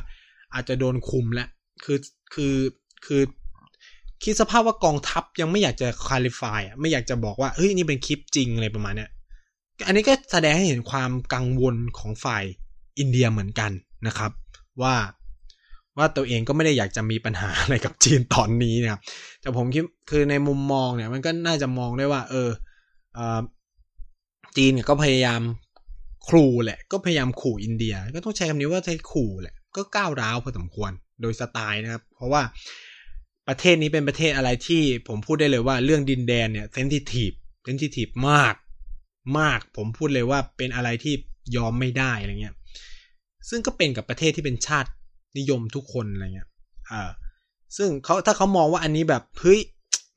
อาจจะโดนคุมแล้วคือคือคือคิดสภาพว่ากองทัพยังไม่อยากจะคาลิฟายอะไม่อยากจะบอกว่าเฮ้ยนี่เป็นคลิปจริงอะไรประมาณเนี้ยอันนี้ก็แสดงให้เห็นความกังวลของฝ่ายอินเดียเหมือนกันนะครับ ว่า ว่าตัวเองก็ไม่ได้อยากจะมีปัญหาอะไรกับจีนตอนนี้นะครับแต่ผมคิดคือในมุมมองเนี่ยมันก็น่าจะมองได้ว่าเออจีนก็พยายามขู่แหละ ก็พยายามขู่อินเดีย ก็ต้องใช้คำนี้ว่าใช้ขู่แหละ ก็ก้าวร้าวพอสมควรโดยสไตล์นะครับ เพราะว่าประเทศนี้เป็นประเทศอะไรที่ผมพูดได้เลยว่าเรื่องดินแดนเนี่ย sensitive sensitive มากมาก ผมพูดเลยว่าเป็นอะไรที่ยอมไม่ได้อะไรเงี้ย ซึ่งก็เป็นกับประเทศที่เป็นชาติ นิยมทุกคนอะไรเงี้ยอ่าซึ่งเขาถ้าเขามองว่าอันนี้แบบเฮ้ย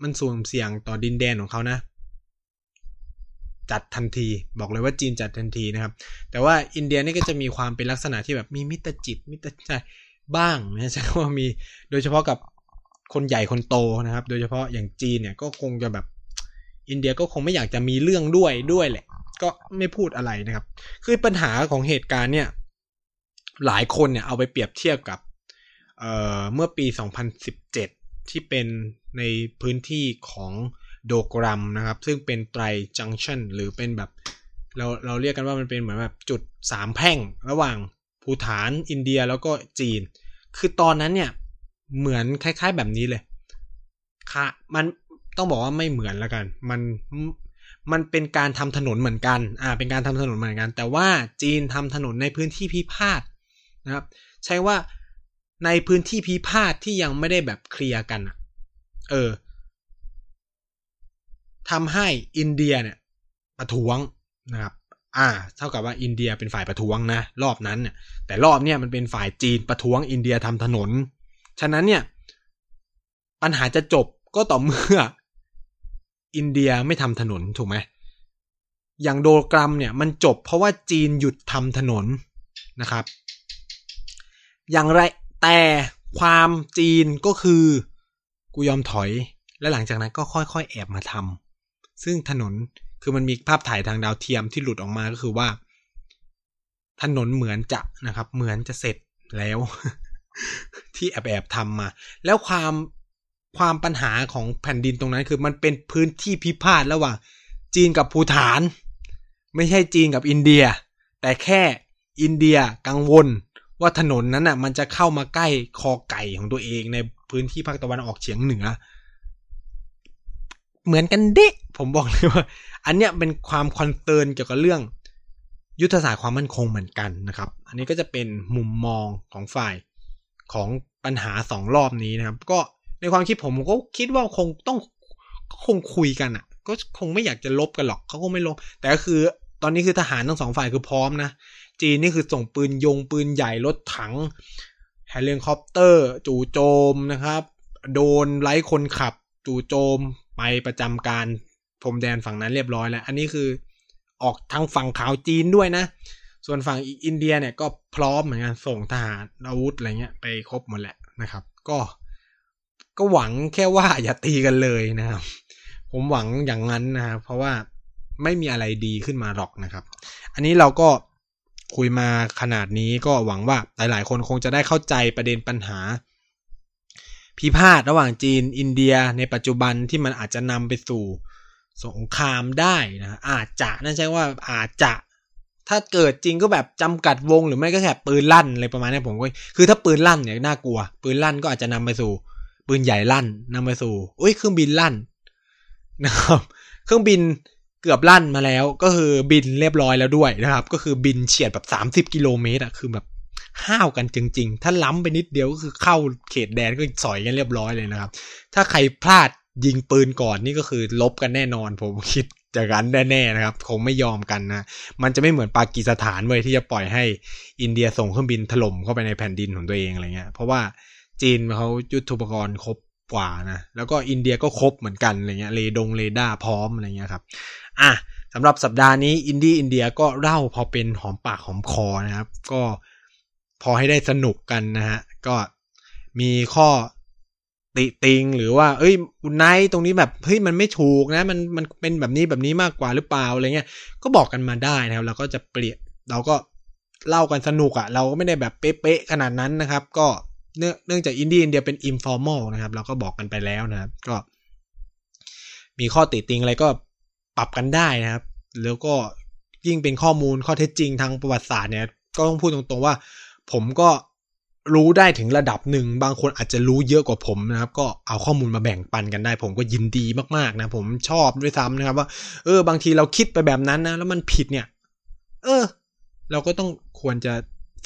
มันสูงเสี่ยงต่อดินแดนของเขานะ จัดทันทีบอกเลยว่าจีนจัดทันทีนะครับ แต่ว่าอินเดียนี่ก็จะมีความเป็นลักษณะที่แบบมีมิตรจิตมิตรใจบ้างนะใช่ว่ามีโดยเฉพาะกับคนใหญ่คนโตนะครับ โดยเฉพาะอย่างจีนเนี่ยก็คงจะแบบ อินเดียก็คงไม่อยากจะมีเรื่องด้วยด้วยแหละ ก็ไม่พูดอะไรนะครับ คือปัญหาของเหตุการณ์เนี่ย หลายคนเนี่ยเอาไปเปรียบเทียบกับเเมื่อปี 2017 ที่เป็นในพื้นที่ของโดกรัมนะครับ ซึ่งเป็นไตรจังชันหรือเป็นแบบเราเราเรียกกันว่ามันเป็นเหมือนแบบจุดสามแพ่งระหว่างภูฐานอินเดียแล้วก็จีน คือตอนนั้นเนี่ยเหมือนคล้าย ๆแบบนี้เลยค่ะมันต้องบอกว่าไม่เหมือนแล้วกัน มันมันเป็นการทำถนนเหมือนกัน อ่า เป็นการทำถนนเหมือนกัน แต่ว่าจีนทำถนนในพื้นที่พิพาท นะครับ ใช่ว่าในพื้นที่พิพาทที่ยังไม่ได้แบบเคลียร์กันเออทำให้อินเดียเนี่ยประท้วงนะครับ อ่า เท่ากับว่าอินเดียเป็นฝ่ายประท้วงนะ รอบนั้นเนี่ย แต่รอบเนี้ยมันเป็นฝ่ายจีนประท้วงอินเดียทำถนน ฉะนั้นเนี่ย ปัญหาจะจบก็ต่อเมื่อ อินเดียไม่ทำถนนถูกไหม อย่างโดกรัมเนี่ยมันจบเพราะว่าจีนหยุดทำถนนนะครับ อย่างไรแต่ความจีนก็คือกูยอมถอย และหลังจากนั้นก็ค่อยๆ แอบมาทำซึ่งถนนคือมันมีภาพถ่ายทางดาวเทียมที่หลุดออกมาก็คือว่า ถนนเหมือนจะนะครับ เหมือนจะเสร็จแล้ว ที่แอบแอบทำมา แล้วความความปัญหาของแผ่นดินตรงนั้น คือมันเป็นพื้นที่พิพาทระหว่างจีนกับภูฐาน ไม่ใช่จีนกับอินเดีย แต่แค่อินเดียกังวล ว่าถนนนั้นน่ะ มันจะเข้ามาใกล้คอไก่ของตัวเองในพื้นที่ภาคตะวันออกเฉียงเหนือ เหมือนกันเด็ผมบอกเลยว่า อันเนี้ยเป็นความคอนเซิร์นเกี่ยวกับเรื่อง ยุทธศาสตร์ความมั่นคงเหมือนกันนะครับ อันนี้ก็จะเป็นมุมมองของฝ่ายของปัญหาสองรอบนี้นะครับ ก็ในความคิดผมก็คิดว่าคงต้องคงคุยกันอะ ก็คงไม่อยากจะรบกันหรอกเขาคงไม่รบ แต่ก็คือตอนนี้คือทหารทั้งสองฝ่ายคือพร้อมนะ จีนนี่คือส่งปืนยงปืนใหญ่รถถังเฮลิคอปเตอร์ จู่โจมนะครับ โดรนไร้คนขับ จู่โจมไปประจำการพรมแดนฝั่งนั้นเรียบร้อยแล้ว อันนี้คือออกทางฝั่งข่าวจีนด้วยนะ ส่วนฝั่งอินเดียเนี่ยก็พร้อมเหมือนกันส่งทหารอาวุธอะไรเงี้ยไปครบหมดแหละนะครับ ก็ก็หวังแค่ว่าอย่าตีกันเลยนะครับ ผมหวังอย่างนั้นนะครับเพราะว่าไม่มีอะไรดีขึ้นมาหรอกนะครับ อันนี้เราก็ คุยมาขนาดนี้ก็หวังว่าหลาย ๆ คนคงจะได้เข้าใจประเด็นปัญหา พิพาทระหว่างจีนอินเดียในปัจจุบันที่มันอาจจะนำไปสู่สงครามได้นะอาจจะนั่นใช่ว่าอาจจะถ้าเกิดจริงก็แบบจำกัดวงหรือไม่ก็แค่ปืนลั่นอะไรประมาณนี้ผมก็คือถ้าปืนลั่นเนี่ยน่ากลัว ปืนลั่นก็อาจจะนำไปสู่ ปืนใหญ่ลั่นนำไปสู่อุ้ยเครื่องบินลั่นนะครับ เครื่องบิน เกือบลั่นมาแล้ว ก็คือบินเรียบร้อยแล้วด้วยนะครับ ก็คือบินเฉียดแบบสามสิบกิโลเมตรอะคือแบบห้าวกันจริง ๆ ถ้าล้ำไปนิดเดียวก็คือเข้าเขตแดนก็สอยกันเรียบร้อยเลยนะครับ ถ้าใครพลาดยิงปืนก่อนนี่ก็คือลบกันแน่นอน ผมคิดจากกันแน่ๆนะครับ คงไม่ยอมกันนะ มันจะไม่เหมือนปากีสถานเว้ยที่จะปล่อยให้อินเดียส่งเครื่องบินถล่มเข้าไปในแผ่นดินของตัวเองอะไรเงี้ย เพราะว่าจีนเขายุทโธปกรณ์ครบกว่านะ แล้วก็อินเดียก็ครบเหมือนกันอะไรเงี้ย เรดงเรดาร์พร้อมอะไรเงี้ยครับ อะสำหรับสัปดาห์นี้อินดี้อินเดียก็เล่าพอเป็นหอมปากหอมคอนะครับ ก็พอให้ได้สนุกกันนะฮะ ก็มีข้อติติงหรือว่า เอ้ยอันไหนตรงนี้แบบเฮ้ยมันไม่ถูกนะ มันมันเป็นแบบนี้แบบนี้มากกว่าหรือเปล่าอะไรเงี้ยก็บอกกันมาได้นะครับเราก็จะเปลี่ยนเราก็เล่ากันสนุกอะ่ะ เราก็ไม่ได้แบบเป๊ะๆขนาดนั้นนะครับ ก็เนื่องเนื่องจากอินดี้อินเดียเป็น informal นะครับ เราก็บอกกันไปแล้วนะครับ ก็ มีข้อติติงอะไรก็ ปรับกันได้นะครับ แล้วก็ยิ่งเป็นข้อมูลข้อเท็จจริงทางประวัติศาสตร์เนี่ย ก็ต้องพูดตรงๆว่า ผมก็รู้ได้ถึงระดับหนึ่ง บางคนอาจจะรู้เยอะกว่าผมนะครับ ก็เอาข้อมูลมาแบ่งปันกันได้ ผมก็ยินดีมากๆนะ ผมชอบด้วยซ้ำนะครับ ว่า เออ บางทีเราคิดไปแบบนั้นนะ แล้วมันผิดเนี่ย เออ เราก็ต้องควรจะ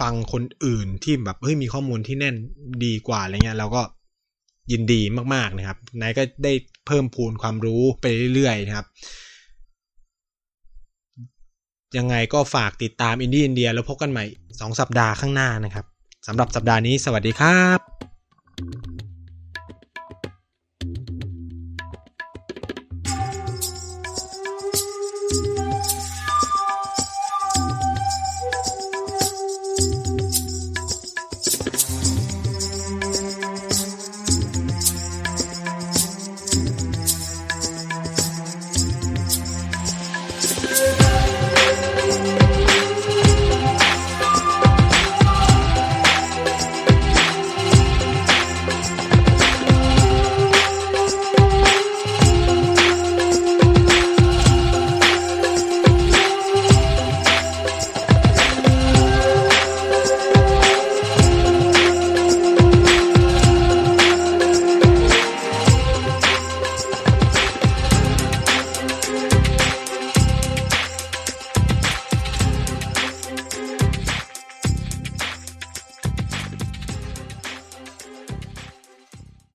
ฟังคนอื่นที่แบบเฮ้ยมีข้อมูลที่แน่นดีกว่าอะไรเงี้ยเราก็ยินดีมากๆนะครับนายก็ได้เพิ่มพูนความรู้ไปเรื่อยๆนะครับ ยังไงก็ฝากติดตามอินดี้อินเดีย แล้วพบกันใหม่ 2 สัปดาห์ข้างหน้านะครับสำหรับสัปดาห์นี้สวัสดีครับ